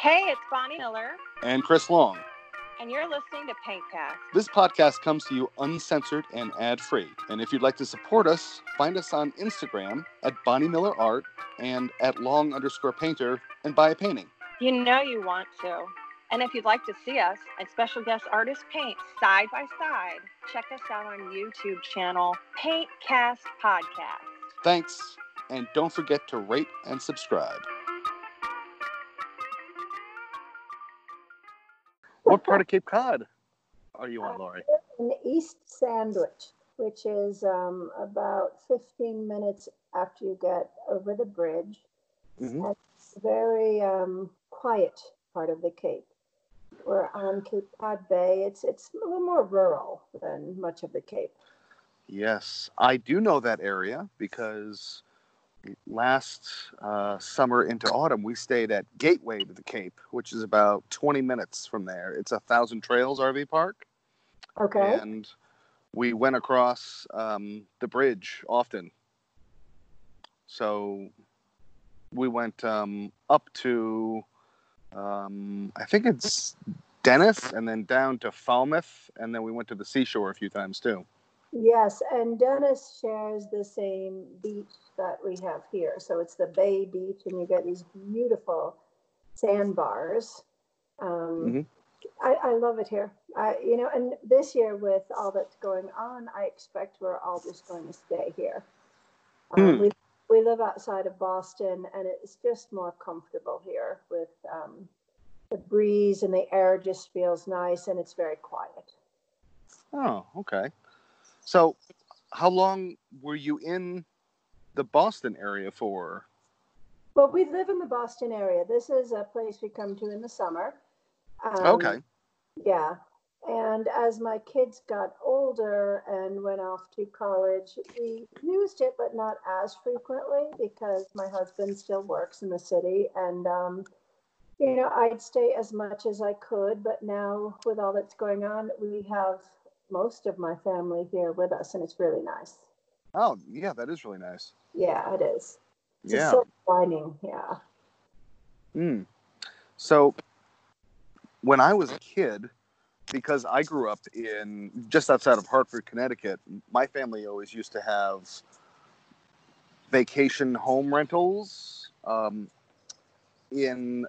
Hey, it's Bonnie Miller, and Chris Long. and you're listening to Paintcast. This podcast comes to you uncensored and ad free. And if you'd like to support us, find us on Instagram at Bonnie Miller Art and at long underscore painter and buy a painting. You know you want to. And if you'd like to see us and special guest artists paint side by side, check us out on YouTube channel Paintcast Podcast. Thanks, and don't forget to rate and subscribe. What part of Cape Cod are you on, Lori? in East Sandwich, which is um, about 15 minutes after you get over the bridge. Mhm. It's a very um, quiet part of the Cape. We're on Cape Cod Bay. It's it's a little more rural than much of the Cape. Yes, I do know that area because last uh, summer into autumn we stayed at Gateway to the Cape, which is about 20 minutes from there. It's a Thousand Trails RV park, Okay. and we went across um, the bridge often. So we went um, up to, um, I think it's Dennis, and then down to Falmouth, and then we went to the seashore a few times too. Yes, and Dennis shares the same beach that we have here. So it's the Bay Beach, and you get these beautiful sandbars. Um, Mhm. I, I love it here. I, you know, and this year with all that's going on, I expect we're all just going to stay here. Um, Hmm. we, we live outside of Boston, and it's just more comfortable here with um, the breeze and the air just feels nice, and it's very quiet. Oh, okay. So, how long were you in the Boston area for? Well, we live in the Boston area. This is a place we come to in the summer. Um, okay. Yeah. And as my kids got older and went off to college, we used it, but not as frequently because my husband still works in the city. And, um, you know, I'd stay as much as I could. But now, with all that's going on, we have most of my family here with us, and it's really nice. Oh, yeah, that is really nice. Yeah, it is. It's Yeah. silver lining. Yeah. Mm. So, when I was a kid, because I grew up in just outside of Hartford, Connecticut, my family always used to have vacation home rentals um, in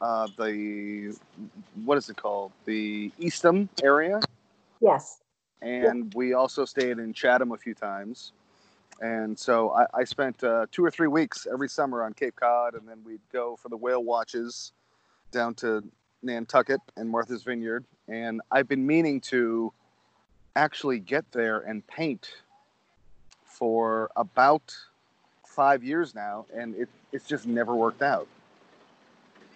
uh, the what is it called? The Eastham area. Yes. And we also stayed in Chatham a few times. And so I, I spent uh, two or three weeks every summer on Cape Cod, and then we'd go for the whale watches down to Nantucket and Martha's Vineyard. And I've been meaning to actually get there and paint for about five years now, and it, it's just never worked out.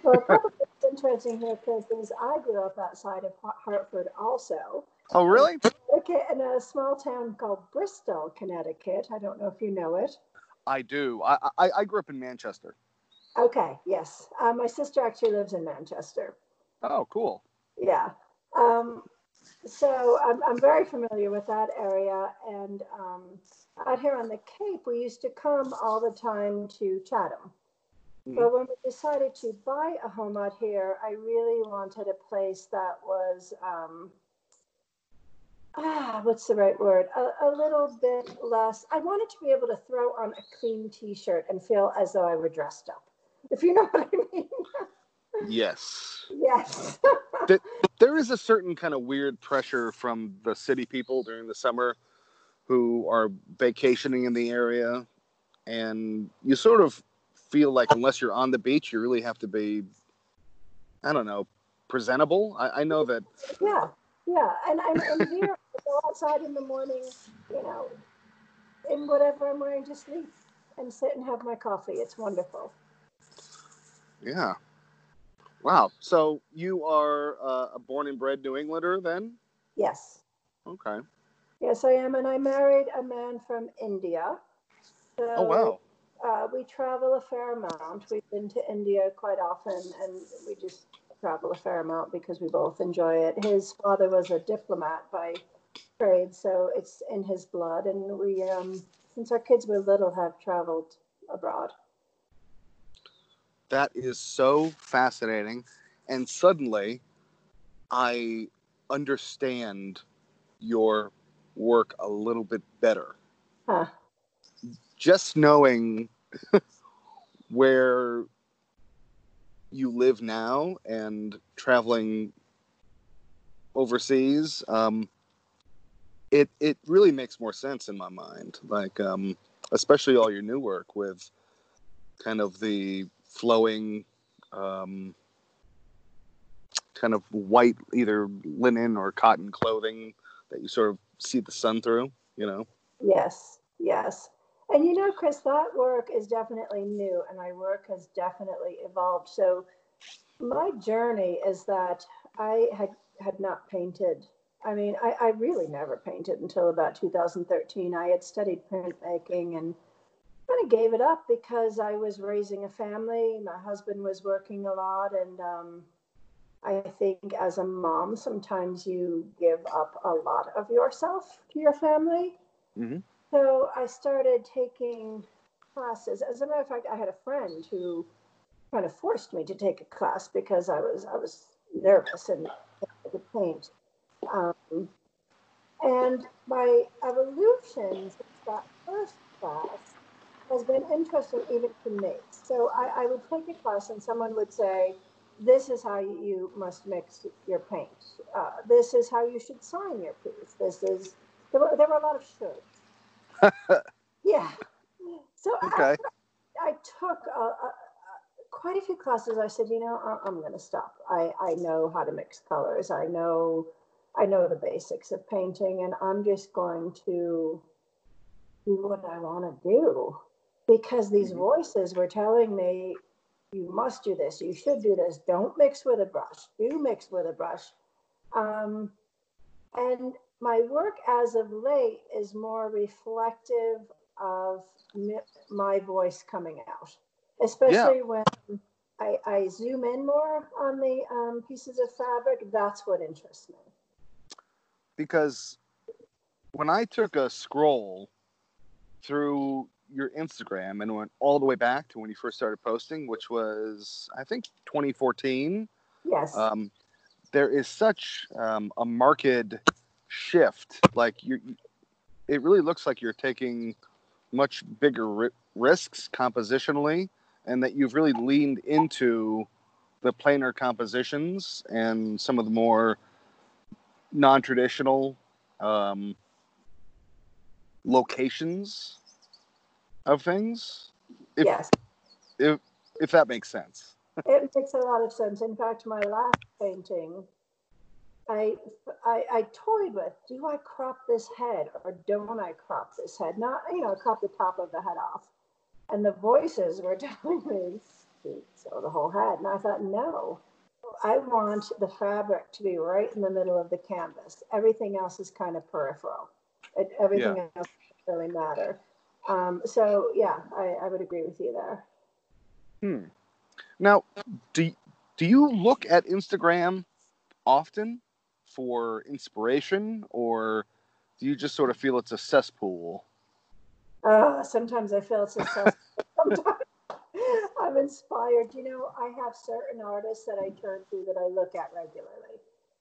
Well, a couple interesting here because I grew up outside of Hartford also. Oh, really? Okay, in a small town called Bristol, Connecticut. I don't know if you know it. I do. I, I, I grew up in Manchester. Okay, yes. Uh, my sister actually lives in Manchester. Oh, cool. Yeah. Um, so I'm, I'm very familiar with that area. And um, out here on the Cape, we used to come all the time to Chatham. Mhm. But when we decided to buy a home out here, I really wanted a place that was, um, ah, what's the right word? A, a little bit less. I wanted to be able to throw on a clean t shirt and feel as though I were dressed up, if you know what I mean. Yes. yes. there is a certain kind of weird pressure from the city people during the summer who are vacationing in the area and you sort of feel like unless you're on the beach you really have to be i don't know presentable i, I know that Yeah, yeah, and and, and here go outside in the morning, you know, in whatever I'm wearing, just leave and sit and have my coffee. It's wonderful. yeah wow so you are uh, a born and bred new englander then Yes, okay yes, I am, and I married a man from India. So, oh wow Uh, we travel a fair amount. We've been to India quite often, and we just travel a fair amount because we both enjoy it. His father was a diplomat by trade, so it's in his blood, and we, um, since our kids were little, have traveled abroad. that is so fascinating. And suddenly, I understand your work a little bit better. Huh. Just knowing where you live now and traveling overseas, um, it it really makes more sense in my mind. Like, um, especially all your new work with kind of the flowing, um, kind of white, either linen or cotton clothing that you sort of see the sun through. You know. Yes, yes. And you know, Chris, that work is definitely new and my work has definitely evolved. So my journey is that I had had not painted. I mean, I, I really never painted until about 2013. I had studied printmaking and kind of gave it up because I was raising a family. My husband was working a lot, and um, I think as a mom, sometimes you give up a lot of yourself to your family. Mm-hmm. So I started taking classes. As a matter of fact, I had a friend who kind of forced me to take a class because I was I was nervous and to paint. Um, and my evolution since that first class has been interesting even to me. So I, I would take a class and someone would say, this is how you must mix your paint. Uh, this is how you should sign your piece. This is, there were, there were a lot of shoulds. yeah. So Okay. I, I took a, a, quite a few classes. I said, you know, I- I'm going to stop. I, I know how to mix colors. I know, I know the basics of painting and I'm just going to do what I want to do. Because these Mhm. voices were telling me you must do this. You should do this. Don't mix with a brush. Do mix with a brush. Um, and my work as of late is more reflective of my voice coming out especially when I, I zoom in more on the um, pieces of fabric. That's what interests me because when I took a scroll through your Instagram and went all the way back to when you first started posting, which was I think 2014, yes um, there is such um, a marked shift. Like you, it really looks like you're taking much bigger ri- risks compositionally, and that you've really leaned into the planar compositions and some of the more non-traditional um, locations of things. If, yes if if that makes sense. It makes a lot of sense. In fact, my last painting, I, I, I toyed with, do I crop this head or don't I crop this head? Not, you know, crop the top of the head off. And the voices were telling me, so the whole head. And I thought, no, I want the fabric to be right in the middle of the canvas. Everything else is kind of peripheral. It, everything else doesn't really matter. Um, so yeah, I, I would agree with you there. Hmm. Now, do do you look at Instagram often for inspiration, or do you just sort of feel it's a cesspool? Uh, sometimes I feel it's a success. inspired. You know, I have certain artists that I turn to that I look at regularly.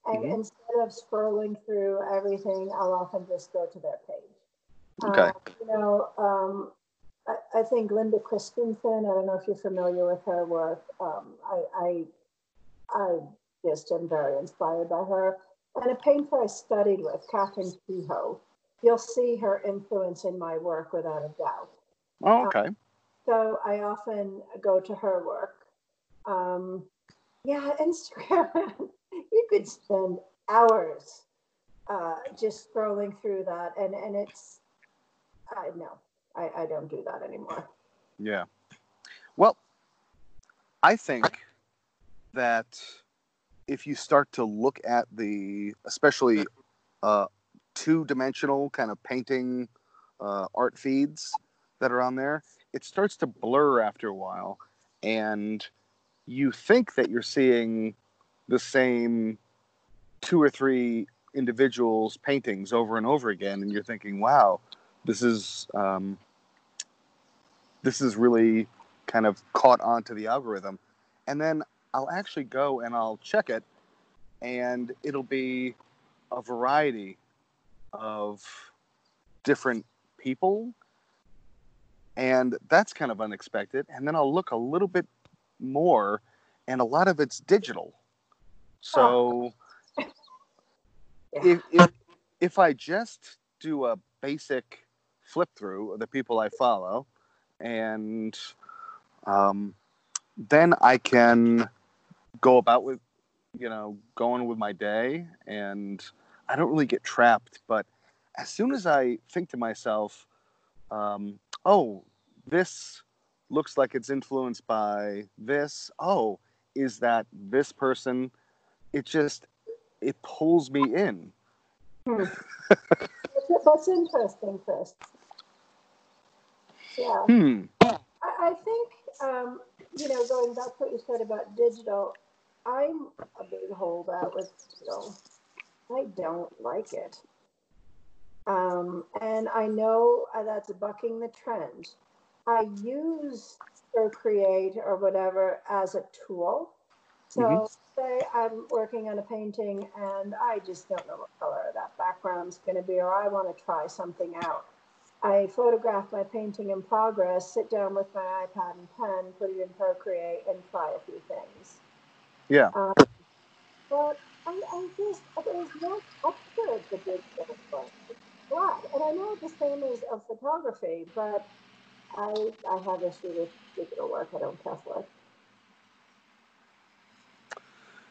And Mhm. instead of scrolling through everything, I'll often just go to their page. Okay. Uh, you know, um, I, I think Linda Christensen, I don't know if you're familiar with her work. Um, I, I, I just am very inspired by her. And a painter I studied with, Catherine Kehoe, you'll see her influence in my work without a doubt. Oh, okay. So I often go to her work. Um, yeah, Instagram, you could spend hours uh, just scrolling through that. And, and it's, I no, I, I don't do that anymore. Yeah. Well, I think that if you start to look at the, especially uh, two-dimensional kind of painting uh, art feeds that are on there, it starts to blur after a while, and you think that you're seeing the same two or three individuals' paintings over and over again, and you're thinking, "Wow, this is um, this is really kind of caught onto the algorithm. And then I'll actually go and I'll check it, and it'll be a variety of different people. And that's kind of unexpected. And then I'll look a little bit more, and a lot of it's digital. So if, if, if I just do a basic flip through of the people I follow, and um, then I can go about with, you know, going with my day, and I don't really get trapped. But as soon as I think to myself, um, oh, this looks like it's influenced by this. Oh, is that this person? It just it pulls me in. Hmm. That's interesting, Chris. Yeah. Hmm. I, I think, um, you know, going back to what you said about digital, I'm a big holdout with digital. I don't like it. Um, and I know uh, that's bucking the trend. I use Procreate or whatever as a tool. So Mhm. say I'm working on a painting and I just don't know what color that background's going to be, or I want to try something out. I photograph my painting in progress, sit down with my iPad and pen, put it in Procreate, and try a few things. Yeah. Um, but I, I just there's no to digital work. It's flat, and I know the same is of photography, but I I have issue with digital work. I don't care for it.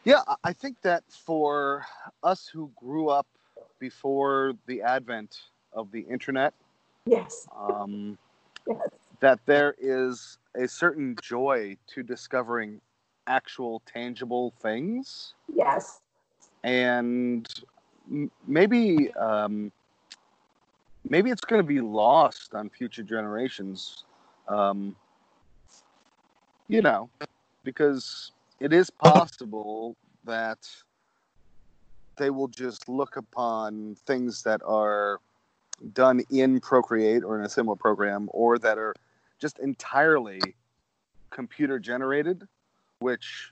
Yeah, I- think that for us who grew up before the advent of the internet, Yes, um, yes, that there is a certain joy to discovering actual tangible things yes. and m- maybe um, maybe it's going to be lost on future generations um, you know because it is possible that they will just look upon things that are done in procreate or in a similar program or that are just entirely computer generated which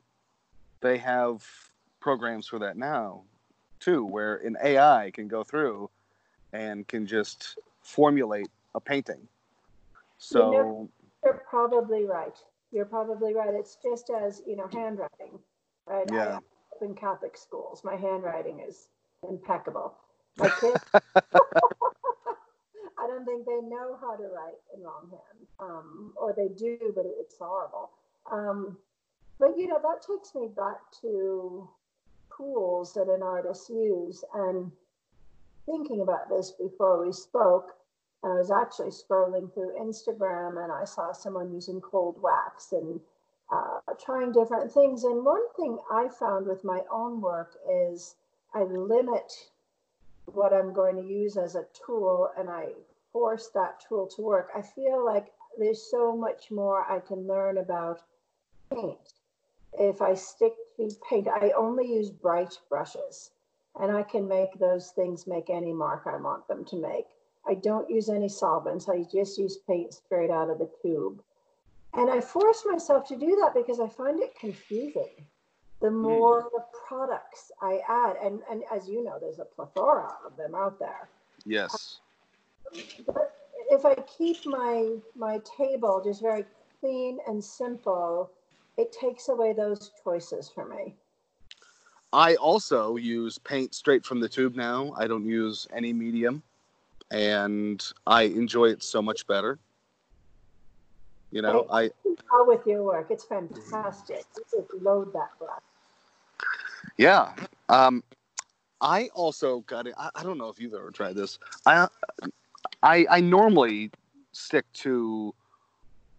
they have programs for that now too, where an AI can go through and can just formulate a painting. So You're probably right. You're probably right. It's just as you know, handwriting, right? Yeah. In Catholic schools, my handwriting is impeccable. My kids, I don't think they know how to write in longhand, um, or they do, but it's horrible. Um, but you know, that takes me back to tools that an artist use, and thinking about this before we spoke. I was actually scrolling through Instagram and I saw someone using cold wax and uh, trying different things. And one thing I found with my own work is I limit what I'm going to use as a tool and I force that tool to work. I feel like there's so much more I can learn about paint. If I stick to paint, I only use bright brushes and I can make those things make any mark I want them to make. I don't use any solvents. I just use paint straight out of the tube. And I force myself to do that because I find it confusing. The hmm. more products I add, and, and as you know, there's a plethora of them out there. yes, But if I keep my my table just very clean and simple, it takes away those choices for me. I also use paint straight from the tube now. I don't use any medium, and I enjoy it so much better. You know, I How with your work, it's fantastic. You just load that brush. Yeah. Um, I also got it. I, I don't know if you've ever tried this. I, I, I normally stick to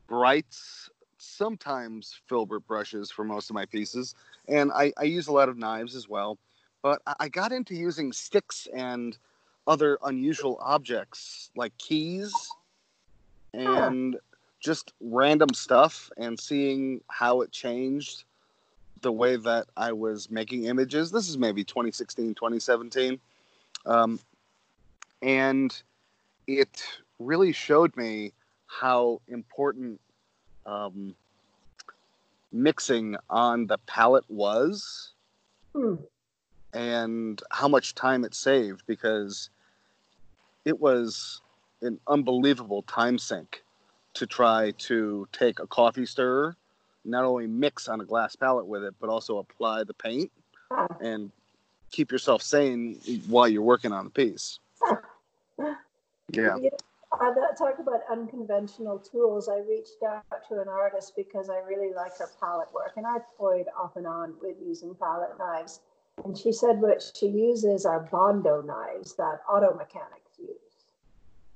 brights, sometimes filbert brushes for most of my pieces, and I, I use a lot of knives as well. But I, got into using sticks and other unusual objects like keys and just random stuff and seeing how it changed the way that I was making images. This is maybe 2016, 2017. Um, and it really showed me how important um, mixing on the palette was Hmm. and how much time it saved because it was an unbelievable time sink to try to take a coffee stirrer, not only mix on a glass palette with it, but also apply the paint and keep yourself sane while you're working on the piece. Yeah. Uh, that- talk about unconventional tools. I reached out to an artist because I really like her palette work, and I've toyed off and on with using palette knives. And she said what she uses are Bondo knives that auto mechanics use.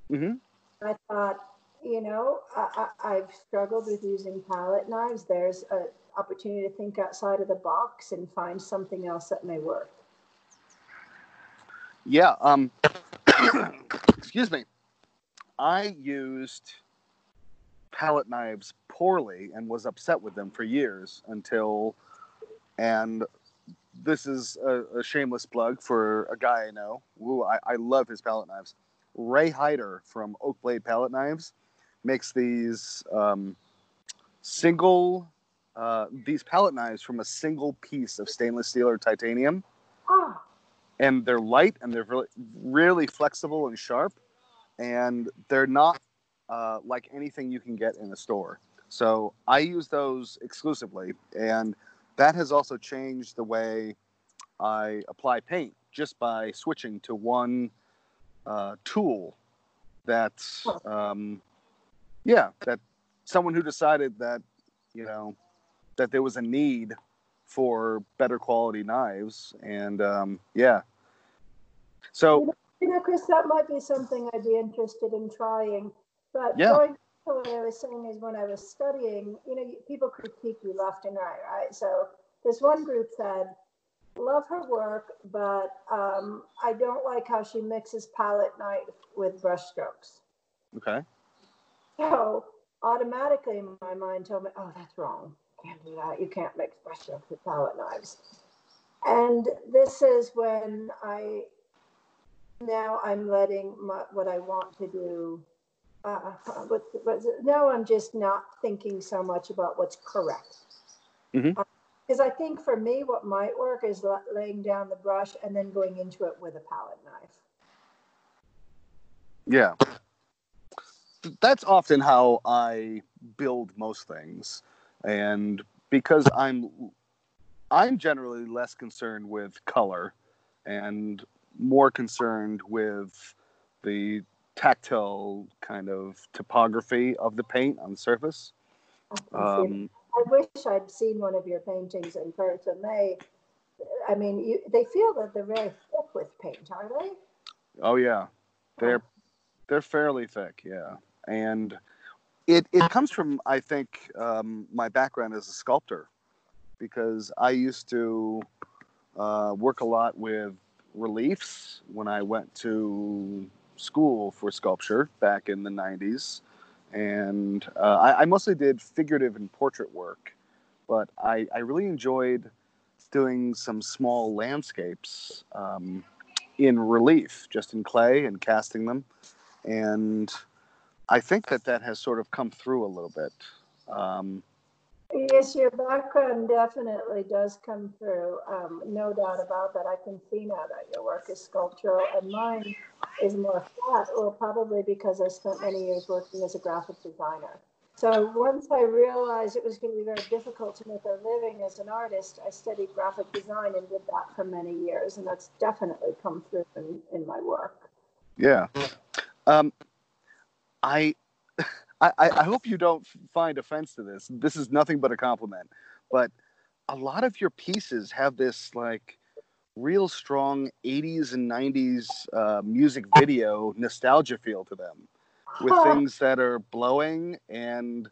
hmm I thought, you know, I, I, I've struggled with using palette knives. There's an opportunity to think outside of the box and find something else that may work. Yeah. Um, excuse me. I used palette knives poorly and was upset with them for years until, and this is a, a shameless plug for a guy I know. Woo, I, I love his palette knives. Ray Hyder from Oak Blade Palette Knives makes these um, single, uh, these palette knives from a single piece of stainless steel or titanium Ah, and they're light and they're really, really flexible and sharp and they're not uh, like anything you can get in a store. So i use those exclusively and that has also changed the way i apply paint just by switching to one uh, tool that's um, yeah that someone who decided that you know that there was a need for better quality knives and um, yeah. So you know, Chris, that might be something I'd be interested in trying. But Yeah. going to what I was saying is when I was studying, you know, people critique you left and right, right? So this one group said, love her work, but um, I don't like how she mixes palette knife with brush strokes. okay So automatically my mind told me, oh, that's wrong. You can't do that. You can't mix brush strokes with palette knives. And this is when I now I'm letting my, what I want to do. Uh, with, with, now I'm just not thinking so much about what's correct. Because I think for me, what might work is la- laying down the brush and then going into it with a palette knife. Yeah. That's often how I build most things. And because I'm I'm generally less concerned with color and more concerned with the tactile kind of topography of the paint on the surface. I Um, I wish I'd seen one of your paintings in person. They, I mean, you, they feel that they're very thick with paint, are they? oh yeah. They're they're fairly thick, yeah. And it it comes from I think um, my background as a sculptor because I used to uh, work a lot with reliefs when I went to school for sculpture back in the 90s. And uh, I, I mostly did figurative and portrait work, but I, I really enjoyed doing some small landscapes um, in relief, just in clay and casting them. And I think that that has sort of come through a little bit. Um, Yes, your background definitely does come through. Um, no doubt about that. I can see now that your work is sculptural and mine is more flat, well, probably because I spent many years working as a graphic designer. So once I realized it was going to be very difficult to make a living as an artist, I studied graphic design and did that for many years. And that's definitely come through in, in my work. Yeah. Um, I, I, I hope you don't find offense to this. This is nothing but a compliment. But a lot of your pieces have this like real strong 80s and 90s uh, music video nostalgia feel to them with things that are blowing and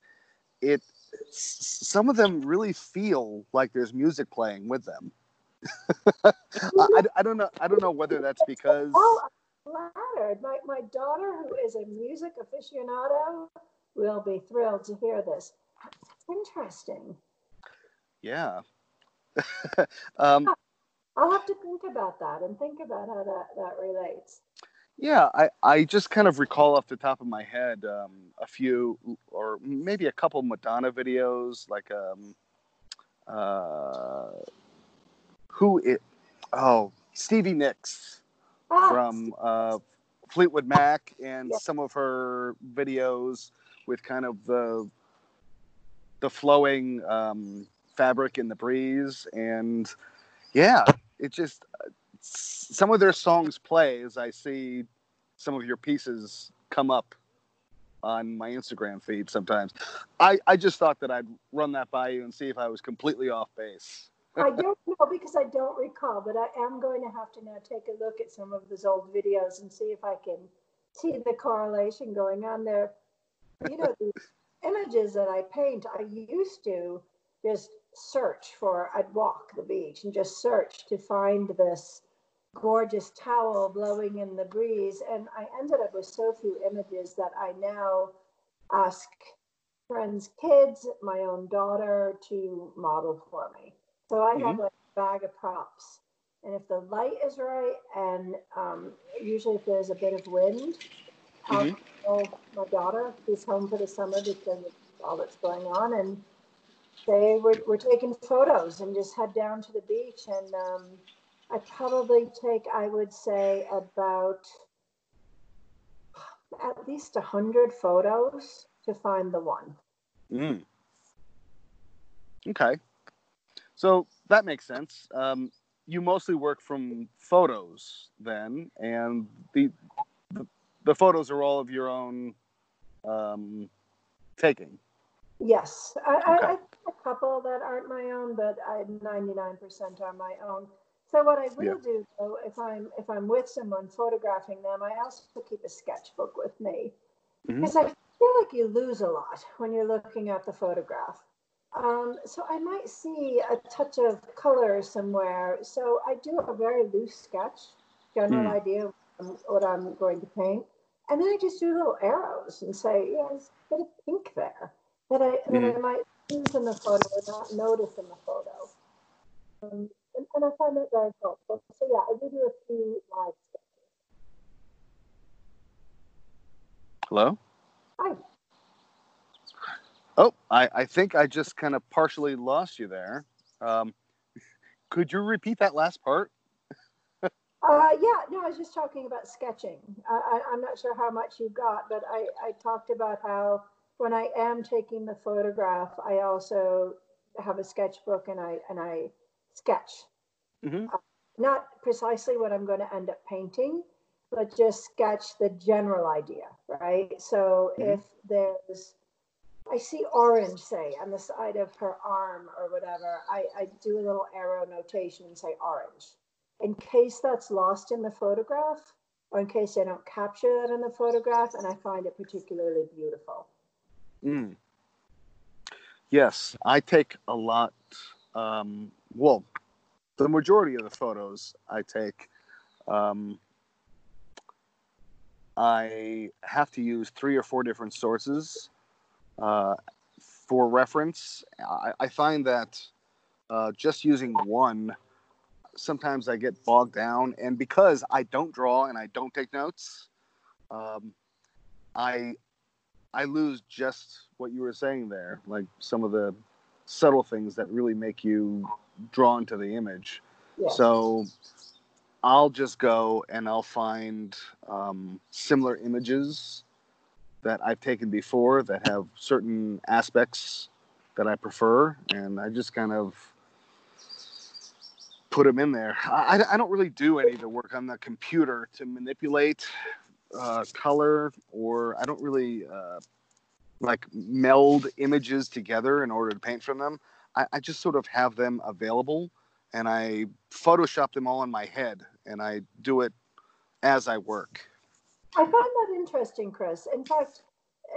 it some of them really feel like there's music playing with them I, I, I don't know i don't know whether that's because Oh, flattered. My, my daughter, who is a music aficionado, will be thrilled to hear this. Interesting. Yeah. um, I'll have to think about that and think about how that, that relates. yeah, I, I just kind of recall off the top of my head um, a few, or maybe a couple Madonna videos, like um, uh, who it? Oh, Stevie Nicks Ah, from uh, Fleetwood Mac and Yeah. some of her videos with kind of the the flowing um, fabric in the breeze. And yeah it just some of their songs play as i see some of your pieces come up on my instagram feed sometimes. I i just thought that i'd run that by you and see if i was completely off base. I don't know because I don't recall, but I am going to have to now take a look at some of those old videos and see if I can see the correlation going on there. You know, the images that I paint, I used to just search for, I'd walk the beach and just search to find this gorgeous towel blowing in the breeze. And I ended up with so few images that I now ask friends' kids, my own daughter to model for me. So I have like a bag of props. And if the light is right, and um, usually if there's a bit of wind, Mhm. call my daughter who's home for the summer because of all that's going on. And they we're, we're taking photos and just head down to the beach. And um, I probably take, I would say, about at least 100 photos to find the one. Mm. Okay. So that makes sense. Um, you mostly work from photos then, and the the, photos are all of your own um, taking. Yes, I, I, Okay. I have a couple that aren't my own, but I 99% are my own. So what I will Yeah. do though, if I'm if I'm with someone photographing them, I also keep a sketchbook with me because I feel like you lose a lot when you're looking at the photograph. Um, so I might see a touch of color somewhere. So I do a very loose sketch, general Hmm. idea of what I'm going to paint, and then I just do little arrows and say, yeah, there's a bit of pink there that I that I might use in the photo or not notice in the photo. Um, and, and I find that very helpful. So yeah, I do do a few live sketches. Hello. Hi. Oh, I, I think I just kind of partially lost you there. Um, could you repeat that last part? Uh, yeah, no, I was just talking about sketching. I, I, I'm not sure how much you've got, but I, I talked about how when I am taking the photograph, I also have a sketchbook and I and I sketch. Mhm. Not precisely what I'm going to end up painting, but just sketch the general idea, right? So Mhm. if there's I see orange, say, on the side of her arm or whatever, I, I do a little arrow notation and say orange in case that's lost in the photograph or in case I don't capture that in the photograph and I find it particularly beautiful. Mm. Yes, I take a lot. Um, well, the majority of the photos I take, um, I have to use three or four different sources uh, for reference. I, I find that uh, just using one, sometimes I get bogged down, and because I don't draw and I don't take notes, um, I I lose just what you were saying there, like some of the subtle things that really make you drawn to the image. Yes. So I'll just go and I'll find um, similar images that I've taken before that have certain aspects that I prefer, and I just kind of put them in there. I, I don't really do any of the work on the computer to manipulate uh, color, or I don't really uh, like meld images together in order to paint from them. I, I just sort of have them available, and I Photoshop them all in my head, and I do it as I work. I find that interesting, Chris. In fact,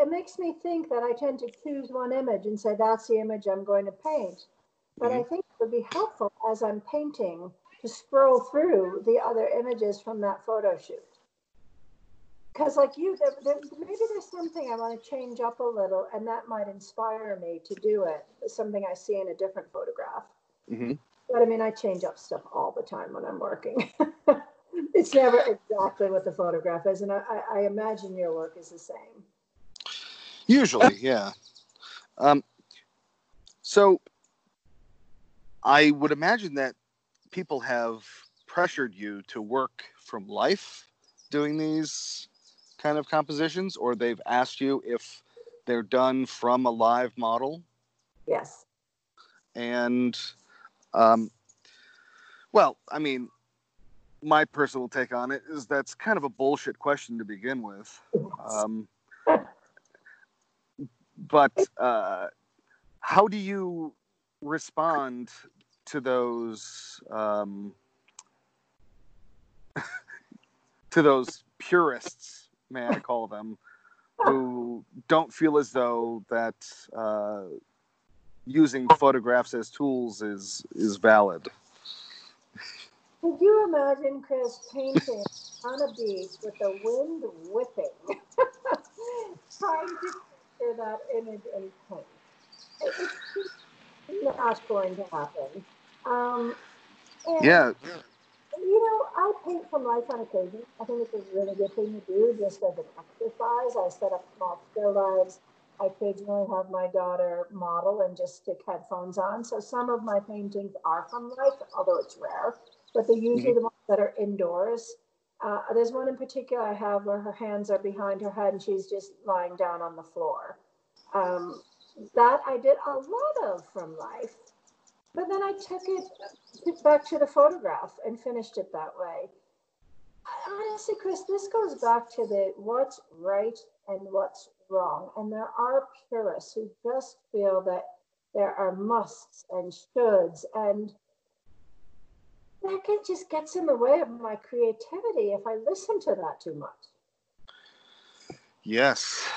it makes me think that I tend to choose one image and say, that's the image I'm going to paint. But I think would be helpful as I'm painting to scroll through the other images from that photo shoot. Because, like you, there, there, maybe there's something I want to change up a little, and that might inspire me to do it. Something I see in a different photograph. hmm But I mean, I change up stuff all the time when I'm working. it's never exactly what the photograph is, and I, I, I imagine your work is the same. Usually, yeah. Um, so I would imagine that people have pressured you to work from life doing these kind of compositions, or they've asked you if they're done from a live model. Yes. And, um, well, I mean, my personal take on it is that's kind of a bullshit question to begin with. Um, but uh, how do you respond to those um, to those purists, may I call them, who don't feel as though that uh, using photographs as tools is is valid? Could you imagine Chris painting on a beach with the wind whipping, trying to capture that image in paint? It's not going to happen. Um, yeah. You know, I paint from life on occasion. I think it's a really good thing to do just as an exercise. I set up small still lives. I occasionally have my daughter model and just stick headphones on. So some of my paintings are from life, although it's rare but they're usually mm-hmm. the ones that are indoors. Uh, there's one in particular I have where her hands are behind her head and she's just lying down on the floor. Um, that I did a lot of from life, but then I took it back to the photograph and finished it that way. Honestly, Chris, this goes back to the what's right and what's wrong. And there are purists who just feel that there are musts and shoulds and that get, just gets in the way of my creativity if I listen to that too much. Yes,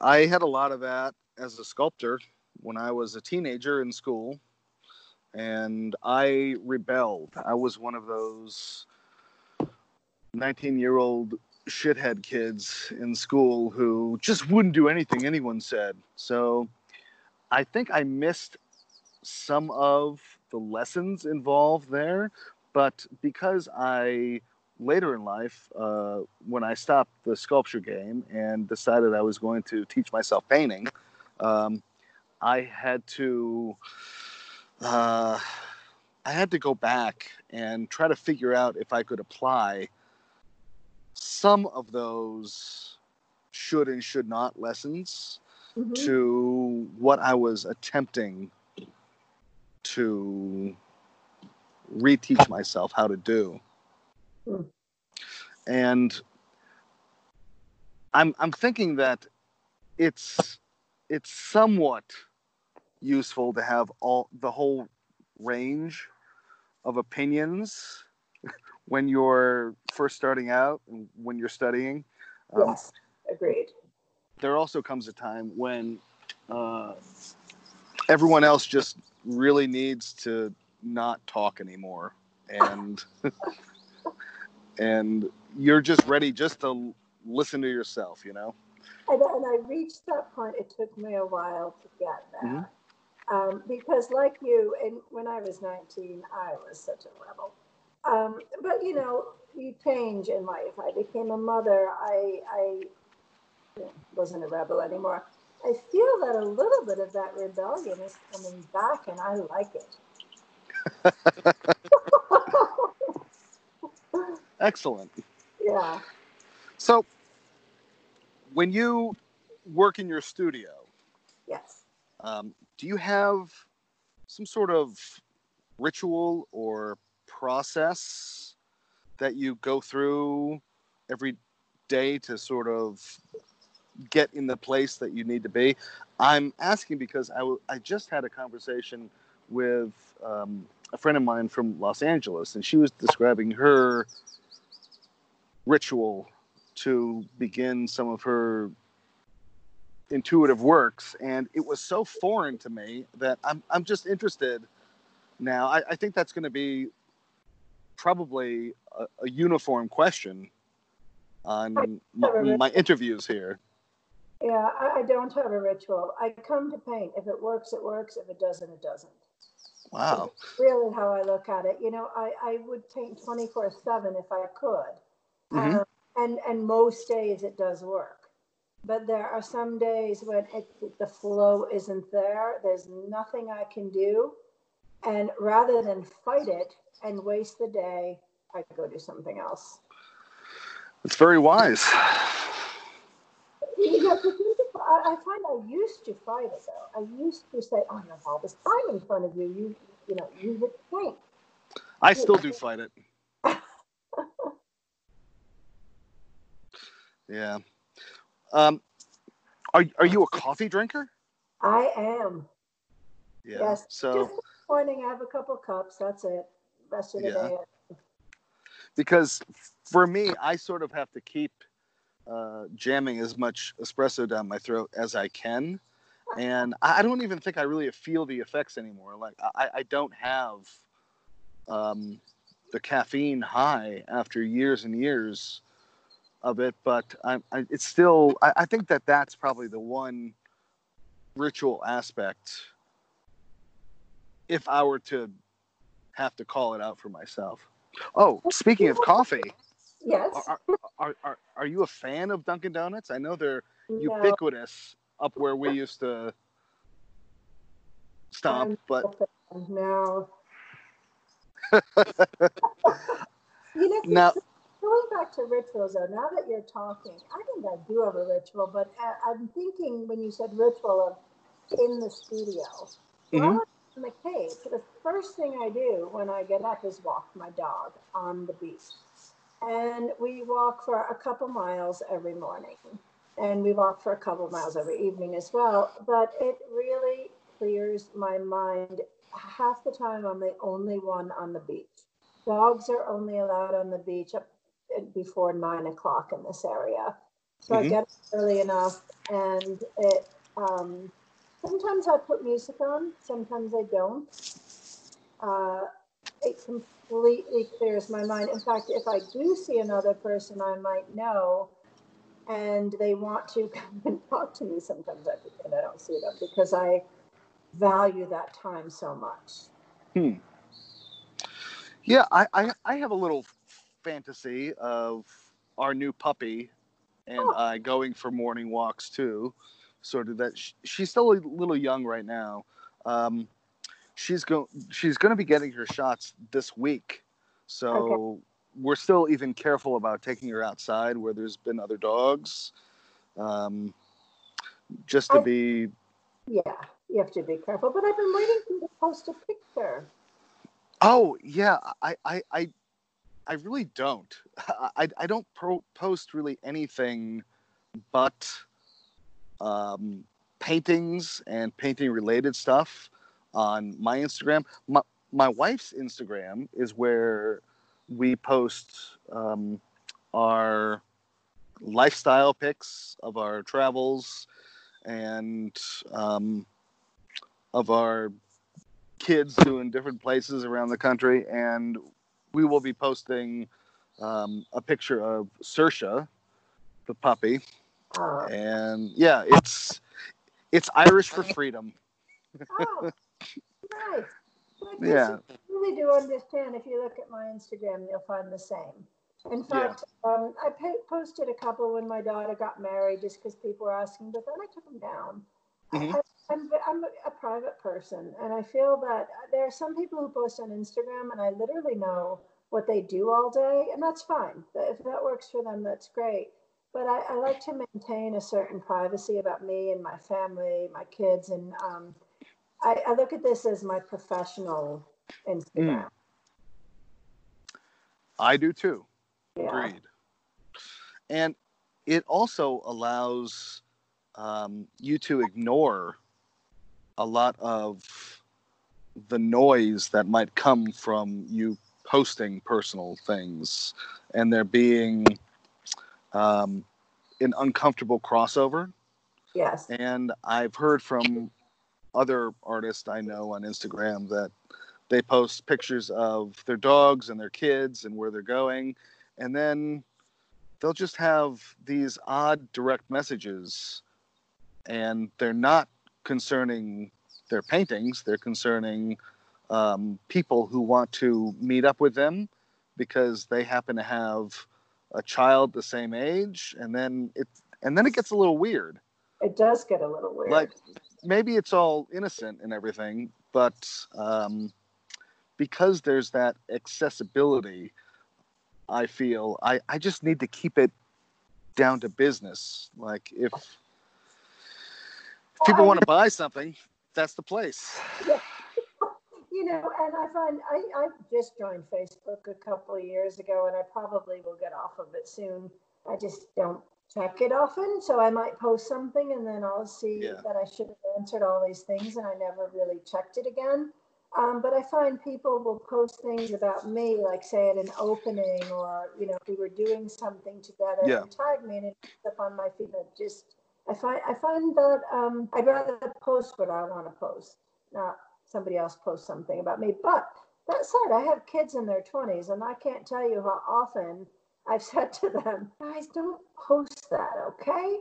I had a lot of that as a sculptor when I was a teenager in school, and I rebelled. I was one of those 19 year old shithead kids in school who just wouldn't do anything anyone said. So I think I missed some of the lessons involved there, but because I later in life, uh, when I stopped the sculpture game and decided I was going to teach myself painting, um, I had to. Uh, I had to go back and try to figure out if I could apply some of those should and should not lessons mm-hmm. to what I was attempting to reteach myself how to do. Hmm. And I'm I'm thinking that it's it's somewhat useful to have all the whole range of opinions when you're first starting out and when you're studying. Um, yes, agreed. There also comes a time when uh, everyone else just really needs to not talk anymore and and you're just ready just to listen to yourself you know and, and i reached that point it took me a while to get there mm-hmm. um, because like you and when i was 19 i was such a rebel um, but you know you change in life i became a mother i i wasn't a rebel anymore i feel that a little bit of that rebellion is coming back and i like it Excellent. Yeah. So, when you work in your studio, yes, um, do you have some sort of ritual or process that you go through every day to sort of get in the place that you need to be? I'm asking because I, w- I just had a conversation with um, a friend of mine from Los Angeles, and she was describing her ritual to begin some of her intuitive works, and it was so foreign to me that I'm I'm just interested now. I, I think that's going to be probably a, a uniform question on my, my, interviews here. Yeah, I, I don't have a ritual. I come to paint. If it works, it works. If it doesn't, it doesn't. Wow. really how I look at it. You know, I, I would paint 24 7 if I could. Mm-hmm. Um, and, and most days it does work. But there are some days when it, the flow isn't there. There's nothing I can do. And rather than fight it and waste the day, I go do something else. It's very wise. You know, I find I used to fight it though. I used to say, "Oh, you have all this time in front of you. You, you know, you would think." I still do fight it. Yeah. Um, are are you a coffee drinker? I am. Yeah. Yes. So Just morning, I have a couple cups. That's it. Rest of the Yeah. day. because for me, I sort of have to keep uh, jamming as much espresso down my throat as I can, and I I don't even think I really feel the effects anymore. Like I, I don't have um, the caffeine high after years and years of it, but I, I, it's still. I, I think that that's probably the one ritual aspect. If I were to have to call it out for myself. Oh, speaking of coffee, Yes. are, are, are, are you a fan of Dunkin' Donuts? I know they're No, ubiquitous up where we used to stomp, I'm but No. you know, now, going back to rituals, though, now that you're talking, I think I do have a ritual, but I- I'm thinking when you said ritual of in the studio. Mhm. In the cave, the first thing I do when I get up is walk my dog on the beach. And we walk for a couple miles every morning. And we walk for a couple miles every evening as well. But it really clears my mind. Half the time, I'm the only one on the beach. Dogs are only allowed on the beach up before nine o'clock in this area. So I Mhm. get up early enough, and it. Um, sometimes I put music on, sometimes I don't. Uh, it completely clears my mind. In fact, if I do see another person I might know, and they want to come and talk to me, sometimes I pretend I don't see them because I value that time so much. Hmm. yeah, I, I, I have a little fantasy of our new puppy and Oh. I going for morning walks too. Sort of that sh- she's still a little young right now. Um, she's go she's going to be getting her shots this week, so we're still even careful about taking her outside where there's been other dogs, um, just to I- be Yeah, you have to be careful. But I've been waiting for you to post a picture. Oh yeah, I I I, I really don't. I I don't pro- post really anything but um, paintings and painting related stuff on my Instagram. My my wife's Instagram is where we post um, our lifestyle pics of our travels and um, of our kids doing different places around the country, and we will be posting um, a picture of Saoirse, the puppy, and yeah, it's it's Irish for freedom. oh, nice. Guess Yeah. you really do understand. If you look at my Instagram, you'll find the same. In Yeah. fact, um, I pa- posted a couple when my daughter got married just because people were asking, but then I took them down. Mhm. I, I'm, I'm a private person, and I feel that there are some people who post on Instagram, and I literally know what they do all day, and that's fine. If that works for them, that's great. But I, I like to maintain a certain privacy about me and my family, my kids, and um, I, I look at this as my professional Instagram. I do too. Yeah. Agreed. And it also allows um, you to ignore a lot of the noise that might come from you posting personal things and there being um, an uncomfortable crossover. Yes. And I've heard from other artists I know on Instagram that they post pictures of their dogs and their kids and where they're going. And then they'll just have these odd direct messages. And they're not concerning their paintings, they're concerning um, people who want to meet up with them because they happen to have a child the same age. And then it, and then it gets a little weird It does get a little weird. like maybe it's all innocent and everything but um because there's that accessibility, I feel I, I just need to keep it down to business. Like if, if people want to buy something, that's the place. Yeah. You know, and I find I, I just joined Facebook a couple of years ago and I probably will get off of it soon. I just don't check it often. So I might post something and then I'll see Yeah. that I should have answered all these things and I never really checked it again. Um, but I find people will post things about me, like say at an opening or, you know, if we were doing something together Yeah. and tag me and it's up on my feed. I just, I find, I find that um, I'd rather post what I want to post, not somebody else post something about me. But that said, I have kids in their 20s and I can't tell you how often I've said to them, guys, don't post that, okay?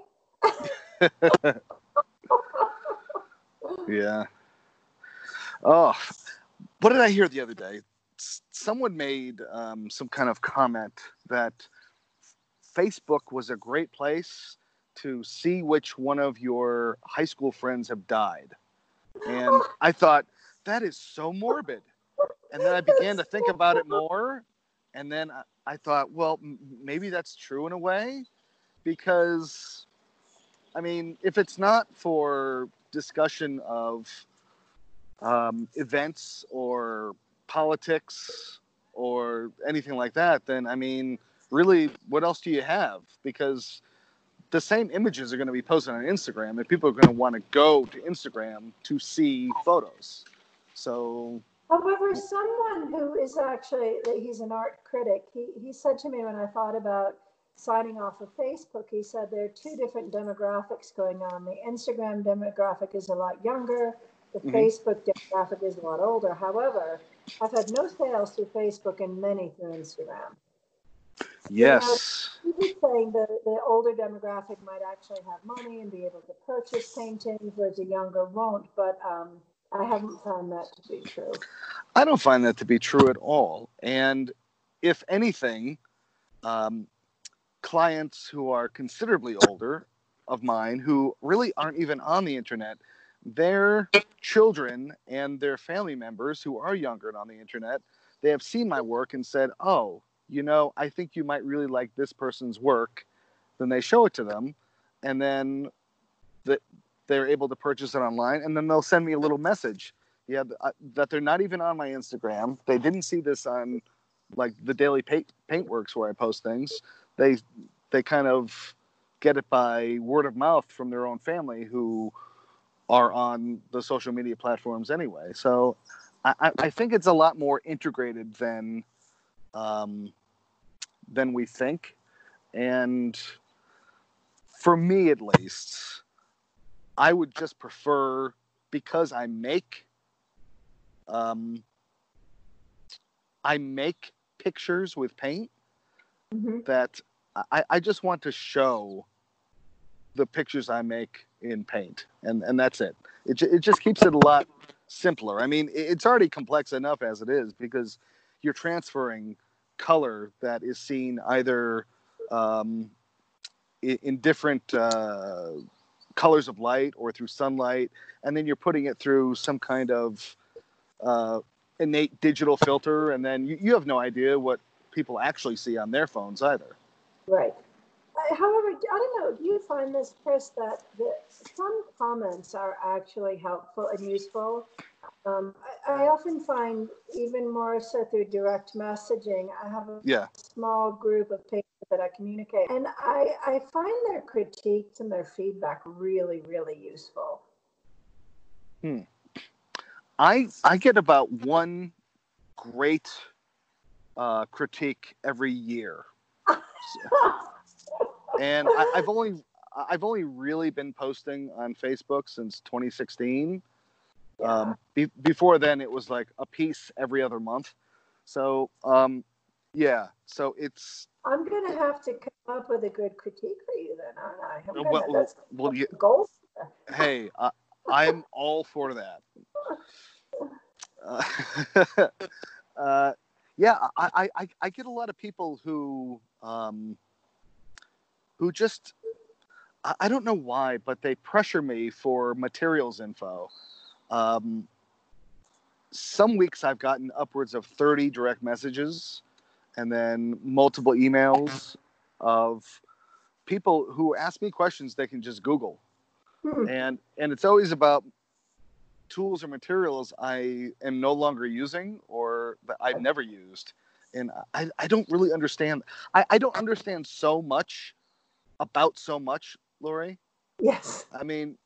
Yeah. Oh, what did I hear the other day? Someone made um, some kind of comment that Facebook was a great place to see which one of your high school friends have died. And I thought, that is so morbid. And then I began to think about it more. And then I, I thought, well, m- maybe that's true in a way. Because, I mean, if it's not for discussion of um, events or politics or anything like that, then I mean, really, what else do you have? Because the same images are going to be posted on Instagram, and people are going to want to go to Instagram to see photos. So, However, someone who is actually, he's an art critic, he, he said to me when I thought about signing off of Facebook, he said there are two different demographics going on. The Instagram demographic is a lot younger, the Mhm. Facebook demographic is a lot older. However, I've had no sales through Facebook and many through Instagram. Yes. He was saying that the older demographic might actually have money and be able to purchase paintings, whereas the younger won't. But um, I haven't found that to be true. I don't find that to be true at all. And if anything, um, clients who are considerably older of mine who really aren't even on the internet, their children and their family members who are younger and on the internet, they have seen my work and said, Oh, you know, I think you might really like this person's work. Then they show it to them, and then the, they're able to purchase it online, and then they'll send me a little message. Yeah uh, that they're not even on my instagram. They didn't see this on like the daily paint paintworks where i post things. They they kind of get it by word of mouth from their own family who are on the social media platforms anyway. So I- i think it's a lot more integrated than um than we think and for me at least i would just prefer because i make um, I make pictures with paint Mhm. that I, I just want to show the pictures I make in paint, and and that's it. It it just keeps it a lot simpler. I mean, it's already complex enough as it is because you're transferring color that is seen either um, in, in different uh, colors of light or through sunlight, and then you're putting it through some kind of uh, innate digital filter, and then you, you have no idea what people actually see on their phones either. Right. However, I don't know, you find this, Chris, that the, some comments are actually helpful and useful? Um, I, I often find even more so through direct messaging, I have a Yeah, small group of people that I communicate, and I, I find their critiques and their feedback really, really useful. Hmm. I I get about one great uh, critique every year, and I, I've only I've only really been posting on Facebook since 2016. Um, be, before then, it was like a piece every other month. So um, yeah, so it's I'm gonna have to come up with a good critique for you then, aren't I? I'm gonna- well, you, the goal. hey, I, I'm all for that. Uh, uh, yeah, I, I, I- I get a lot of people who um, who just I, I don't know why, but they pressure me for materials info. Um, some weeks I've gotten upwards of 30 direct messages and then multiple emails of people who ask me questions they can just Google. Hmm. And and it's always about tools or materials I am no longer using or that I've never used. And I, I don't really understand I, I don't understand so much about so much, Lori. Yes. I mean,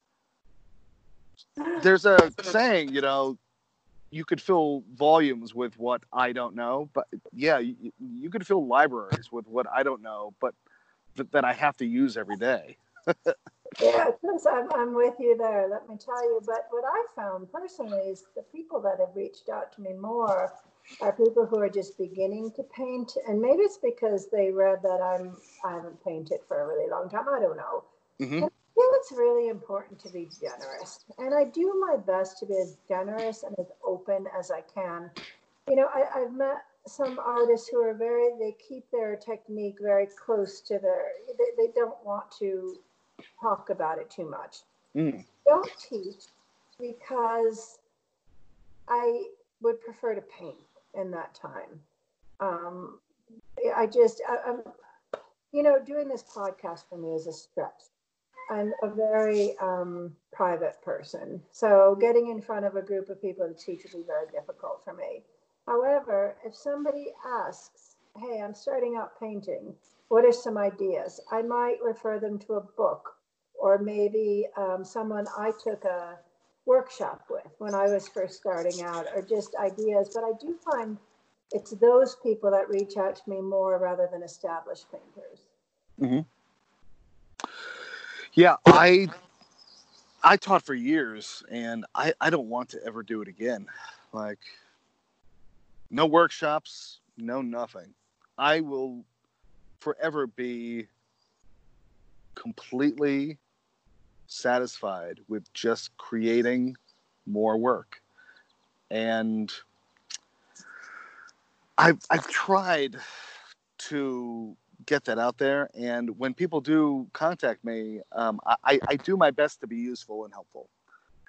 there's a saying, you know, you could fill volumes with what I don't know, but yeah, you, you could fill libraries with what I don't know, but th- that I have to use every day. Yeah, because I'm, I'm with you there, let me tell you. But what I found personally is the people that have reached out to me more are people who are just beginning to paint. And maybe it's because they read that I'm I haven't painted for a really long time. I don't know. hmm Feel it's really important to be generous. And I do my best to be as generous and as open as I can. You know, I, I've met some artists who are very, they keep their technique very close to their, they, they don't want to talk about it too much. Mm. Don't teach because I would prefer to paint in that time. Um, I just, I, I'm, you know, doing this podcast for me is a stress. I'm a very um, private person. So getting in front of a group of people to teach would be very difficult for me. However, if somebody asks, hey, I'm starting out painting, what are some ideas? I might refer them to a book or maybe um, someone I took a workshop with when I was first starting out, or just ideas. But I do find it's those people that reach out to me more rather than established painters. Yeah, I I taught for years, and I I don't want to ever do it again. Like, no workshops, no nothing. I will forever be completely satisfied with just creating more work, and I've I've tried to get that out there. And when people do contact me, um, I, I do my best to be useful and helpful.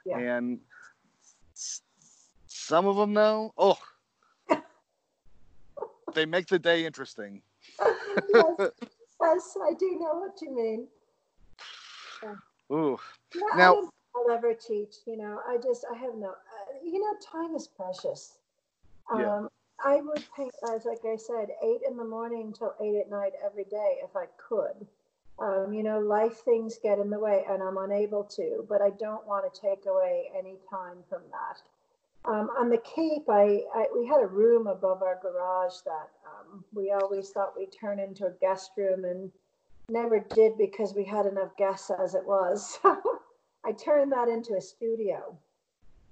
Yeah. And some of them, though, oh, they make the day interesting. yes, yes, I do know what you mean. Ooh, Yeah, Now- I don't think I'll ever teach. You know, I just I have no. Uh, you know, time is precious. Um, Yeah. I would paint, as like I said, eight in the morning till eight at night every day if I could. Um, you know, life things get in the way, and I'm unable to. But I don't want to take away any time from that. Um, on the Cape, I, I we had a room above our garage that um, we always thought we'd turn into a guest room, and never did because we had enough guests as it was. I turned that into a studio,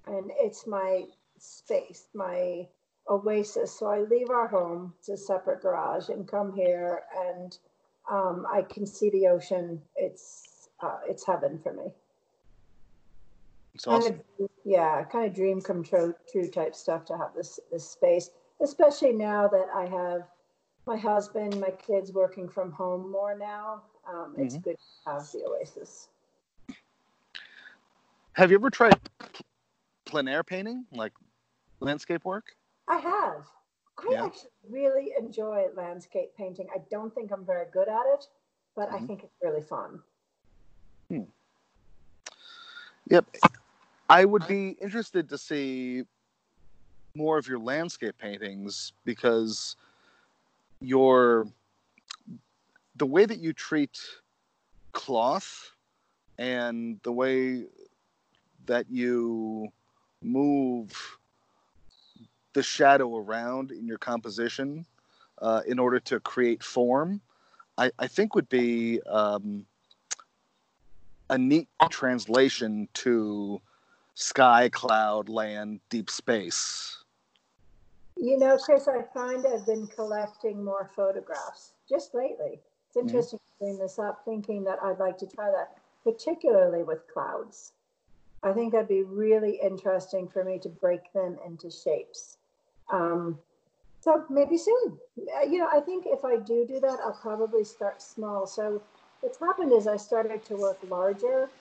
and it's my space, my oasis. So I leave our home, it's a separate garage, and come here, and um, I can see the ocean. It's uh, it's heaven for me. it's Kind awesome. of, yeah, kind of dream come true, true type stuff to have this this space, especially now that I have my husband, my kids working from home more now. Um, it's Mhm. good to have the oasis. Have you ever tried pl- plein air painting, like landscape work? I have. I Yeah. actually really enjoy landscape painting. I don't think I'm very good at it, but I Mhm. think it's really fun. Hmm. Yep. I would be interested to see more of your landscape paintings because your the way that you treat cloth and the way that you move the shadow around in your composition uh, in order to create form, I, I think would be um, a neat translation to sky, cloud, land, deep space. You know, Chris, I find I've been collecting more photographs just lately. It's Mhm. interesting to bring this up, thinking that I'd like to try that, particularly with clouds. I think that'd be really interesting for me to break them into shapes. Um, so maybe soon. Uh, You know, I think if I do do that, I'll probably start small. So what's happened is I started to work larger.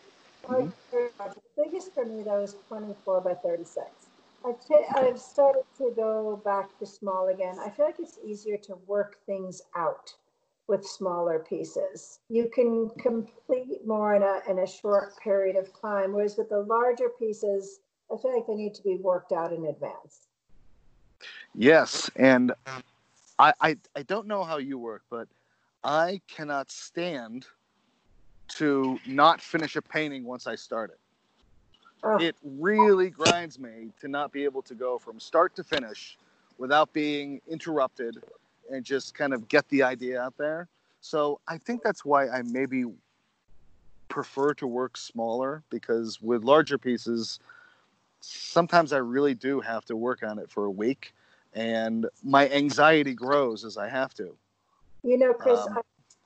Mhm. The biggest for me, though, is 24 by 36. I've, t- I've started to go back to small again. I feel like it's easier to work things out with smaller pieces. You can complete more in a, in a short period of time, whereas with the larger pieces, I feel like they need to be worked out in advance. Yes, and I, I I don't know how you work, but I cannot stand to not finish a painting once I start it. Oh, It really grinds me to not be able to go from start to finish without being interrupted and just kind of get the idea out there. So I think that's why I maybe prefer to work smaller because with larger pieces, sometimes I really do have to work on it for a week and my anxiety grows as I have to. you know, Chris, Um,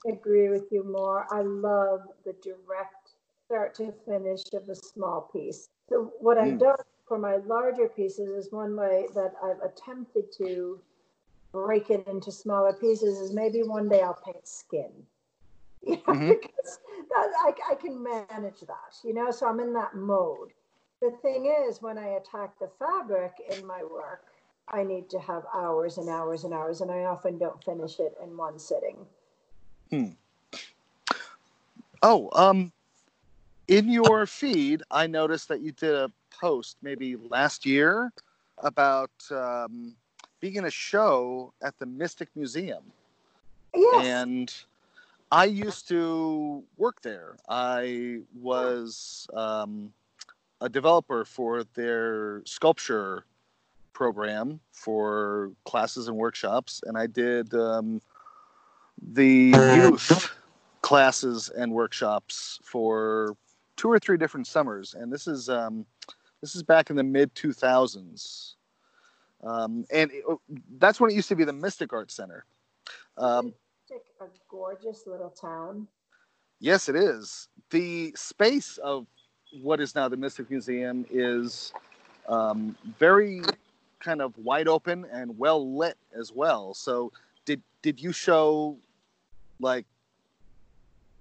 I agree with you more. I love the direct start to finish of a small piece. So what I've Mm. done for my larger pieces is one way that I've attempted to break it into smaller pieces is maybe one day I'll paint skin. You know, Mhm. because that, I, I can manage that, you know, so I'm in that mode. The thing is, when I attack the fabric in my work, I need to have hours and hours and hours, and I often don't finish it in one sitting. Hmm. Oh, um, in your feed, I noticed that you did a post maybe last year about um, being in a show at the Mystic Museum. Yes. And I used to work there. I was um, a developer for their sculpture program for classes and workshops, and I did um, the youth classes and workshops for two or three different summers. And this is um, this is back in the mid two thousands, um, and it, that's when it used to be the Mystic Art Center. Um, a gorgeous little town. Yes, it is. The space of what is now the Mystic Museum is um, very kind of wide open and well lit as well. So, did did you show like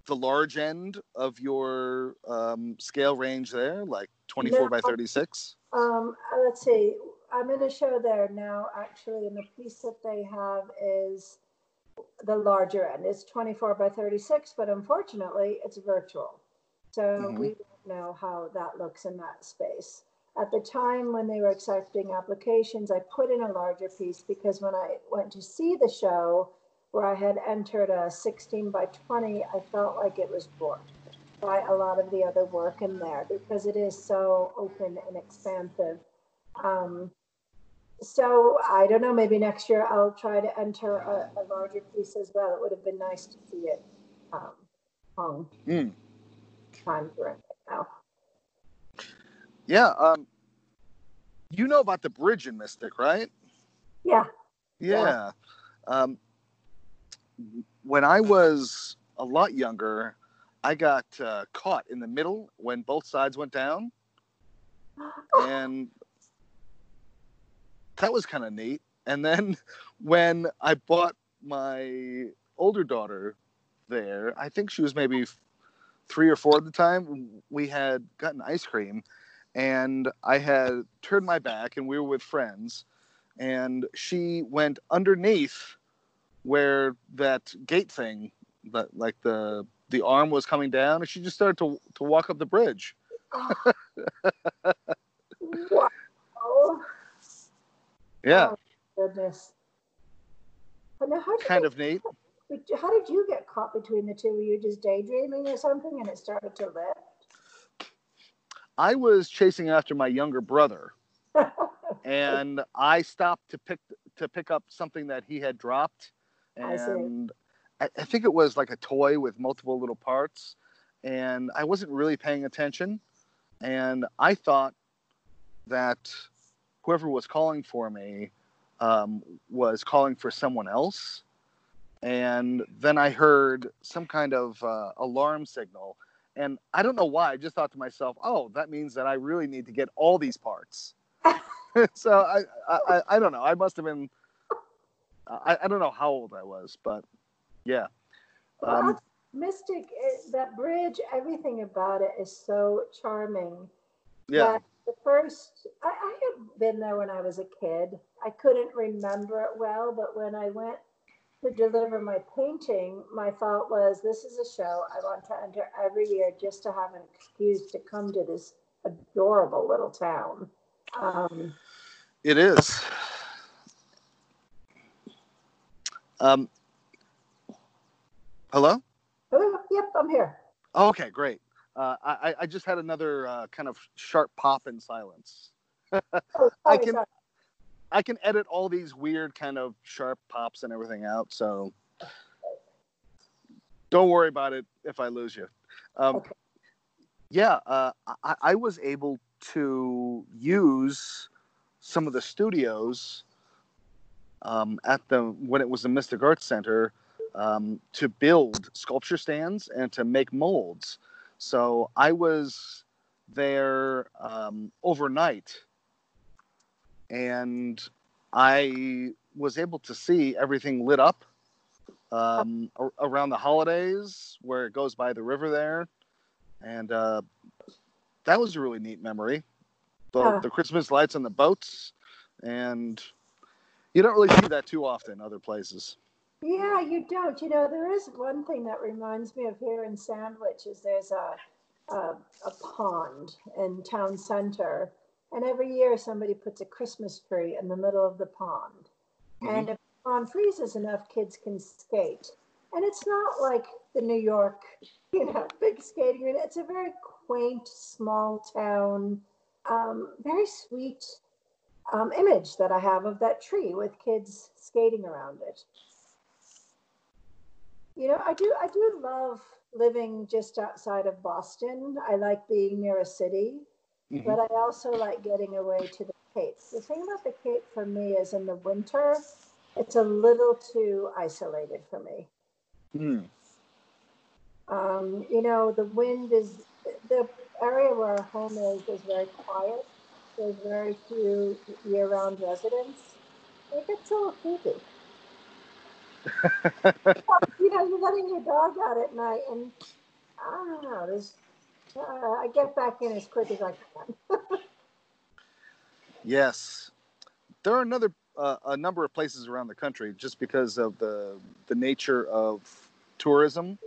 the large end of your um, scale range there, like twenty four by thirty six? Um, uh, let's see. I'm in a show there now, actually, and the piece that they have is the larger end. It's 24 by 36, but unfortunately, it's virtual. So Mhm. we don't know how that looks in that space. At the time when they were accepting applications, I put in a larger piece because when I went to see the show, where I had entered a 16 by 20, I felt like it was dwarfed by a lot of the other work in there because it is so open and expansive. Um, so I don't know, maybe next year I'll try to enter a, a larger piece as well. It would have been nice to see it um, hung Mm. time for it now. Yeah. Um, you know about the bridge in Mystic, right? Yeah. Yeah. Um, when I was a lot younger, I got uh, caught in the middle when both sides went down, and that was kind of neat. And then when I bought my older daughter there, I think she was maybe three or four at the time. We had gotten ice cream, and I had turned my back, and we were with friends, and she went underneath where that gate thing, that like the the arm was coming down, and she just started to to walk up the bridge. wow. Yeah, Oh, goodness. Now, how did, kind you, of neat. how did you get caught between the two? Were you just daydreaming or something and it started to I was chasing after my younger brother, and I stopped to pick to pick up something that he had dropped, and I, I think it was like a toy with multiple little parts, and I wasn't really paying attention, and I thought that whoever was calling for me um, was calling for someone else, and then I heard some kind of uh, alarm signal. And I don't know why. I just thought to myself, "Oh, that means that I really need to get all these parts." so I, I, I, don't know. I must have been. I, I don't know how old I was, but yeah. Um, Mystic, it, that bridge, everything about it is so charming. yeah. the first, I, I had been there when I was a kid. I couldn't remember it well, but when I went to deliver my painting, my thought was this is a show I want to enter every year just to have an excuse to come to this adorable little town. Um, It is. Um, hello? oh, yep, I'm here. Oh, okay, great. Uh, I, I just had another uh, kind of sharp pop in silence. Oh, I can- sorry. I can edit all these weird kind of sharp pops and everything out, so don't worry about it if I lose you. Um, Okay. Yeah, uh, I, I was able to use some of the studios um, at the when it was the Mystic Arts Center um, to build sculpture stands and to make molds. So I was there um, overnight, and I was able to see everything lit up um, around the holidays, where it goes by the river there, and uh, that was a really neat memory. The, the Christmas lights on the boats, and you don't really see that too often other places. Yeah, you don't. You know, there is one thing that reminds me of here in Sandwich is there's a, a, a pond in town center. And every year somebody puts a Christmas tree in the middle of the pond. And if the pond freezes enough, kids can skate. And it's not like the New York, you know, big skating rink. It's a very quaint, small town, um, very sweet um, image that I have of that tree with kids skating around it. You know, I do I do love living just outside of Boston. I like being near a city, Mhm. but I also like getting away to the Cape. The thing about the Cape for me is in the winter, it's a little too isolated for me. Hmm. Um, you know, the wind is the area where our home is is very quiet. There's very few year-round residents. It gets a little creepy. you know, you're letting your dog out at night, and I don't know. There's, uh, I get back in as quick as I can. Yes, there are another uh, a number of places around the country just because of the the nature of tourism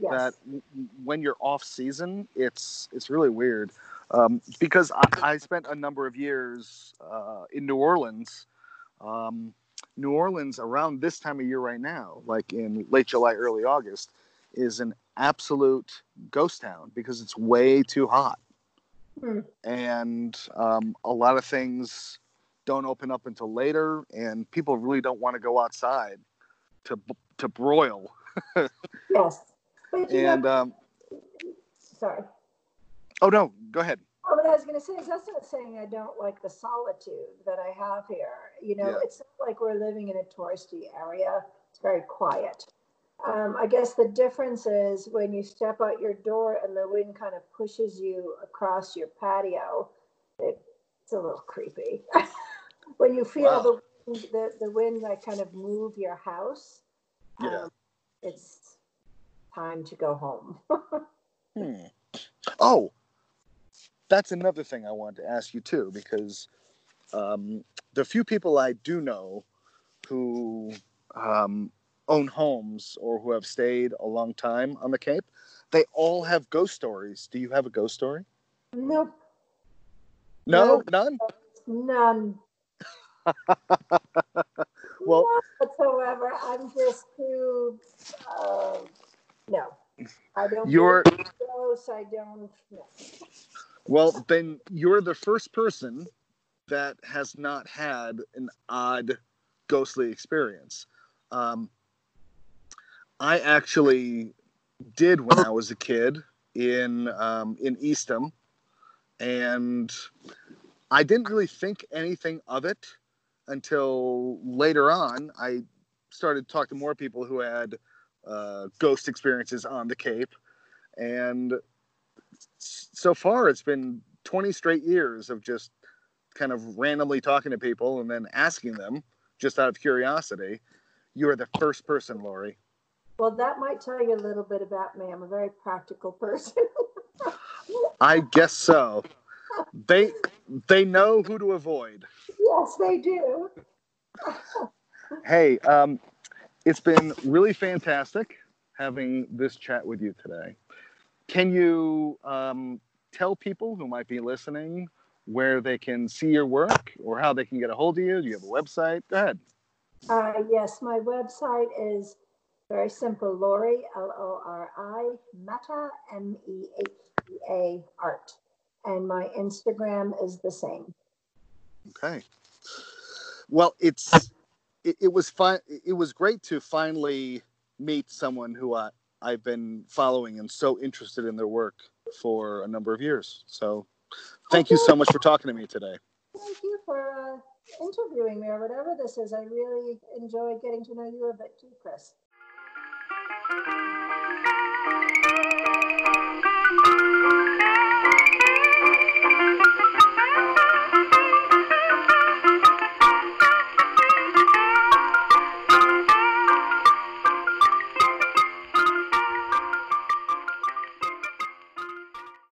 Yes. that w- when you're off season, it's it's really weird. Um, because I, I spent a number of years uh, in New Orleans. Um, New Orleans around this time of year right now, like in late July, early August, is an absolute ghost town because it's way too hot, Hmm. and um, a lot of things don't open up until later, and people really don't want to go outside to to broil. Yes. And um, sorry. oh no, go ahead. Oh, what I was going to say is that's not saying I don't like the solitude that I have here. You know, Yeah. it's not like we're living in a touristy area. It's very quiet. Um, I guess the difference is when you step out your door and the wind kind of pushes you across your patio, it, it's a little creepy. when you feel Wow. the, wind- the the wind like kind of move your house, Yeah. um, it's time to go home. Hmm. Oh, that's another thing I wanted to ask you too, because um, the few people I do know who um, own homes or who have stayed a long time on the Cape, they all have ghost stories. Do you have a ghost story? nope, No, No. none. none. Well- whatsoever. I'm just too. Uh, no, I don't. You're ghosts. I don't. No. well. Then you're the first person that has not had an odd ghostly experience. Um, I actually did when I was a kid in um, in Eastham, and I didn't really think anything of it until later on. I started talking to more people who had uh, ghost experiences on the Cape, and so far it's been 20 straight years of just kind of randomly talking to people and then asking them just out of curiosity. You are the first person, Lori. Well, that might tell you a little bit about me. I'm a very practical person. I guess so. they they know who to avoid. Yes, they do. Hey, um, it's been really fantastic having this chat with you today. Can you um, tell people who might be listening where they can see your work or how they can get a hold of you? Do you have a website? Go ahead. Uh, yes, my website is very simple Lori, L O R I, Mehen, M E H E A, art. And my Instagram is the same. Okay. Well, it's it, it was fun. It was great to finally meet someone who I I've been following and so interested in their work for a number of years. So, thank you so much for talking to me today. Thank you for uh, interviewing me or whatever this is. I really enjoyed getting to know you a bit too, Chris. Thank you.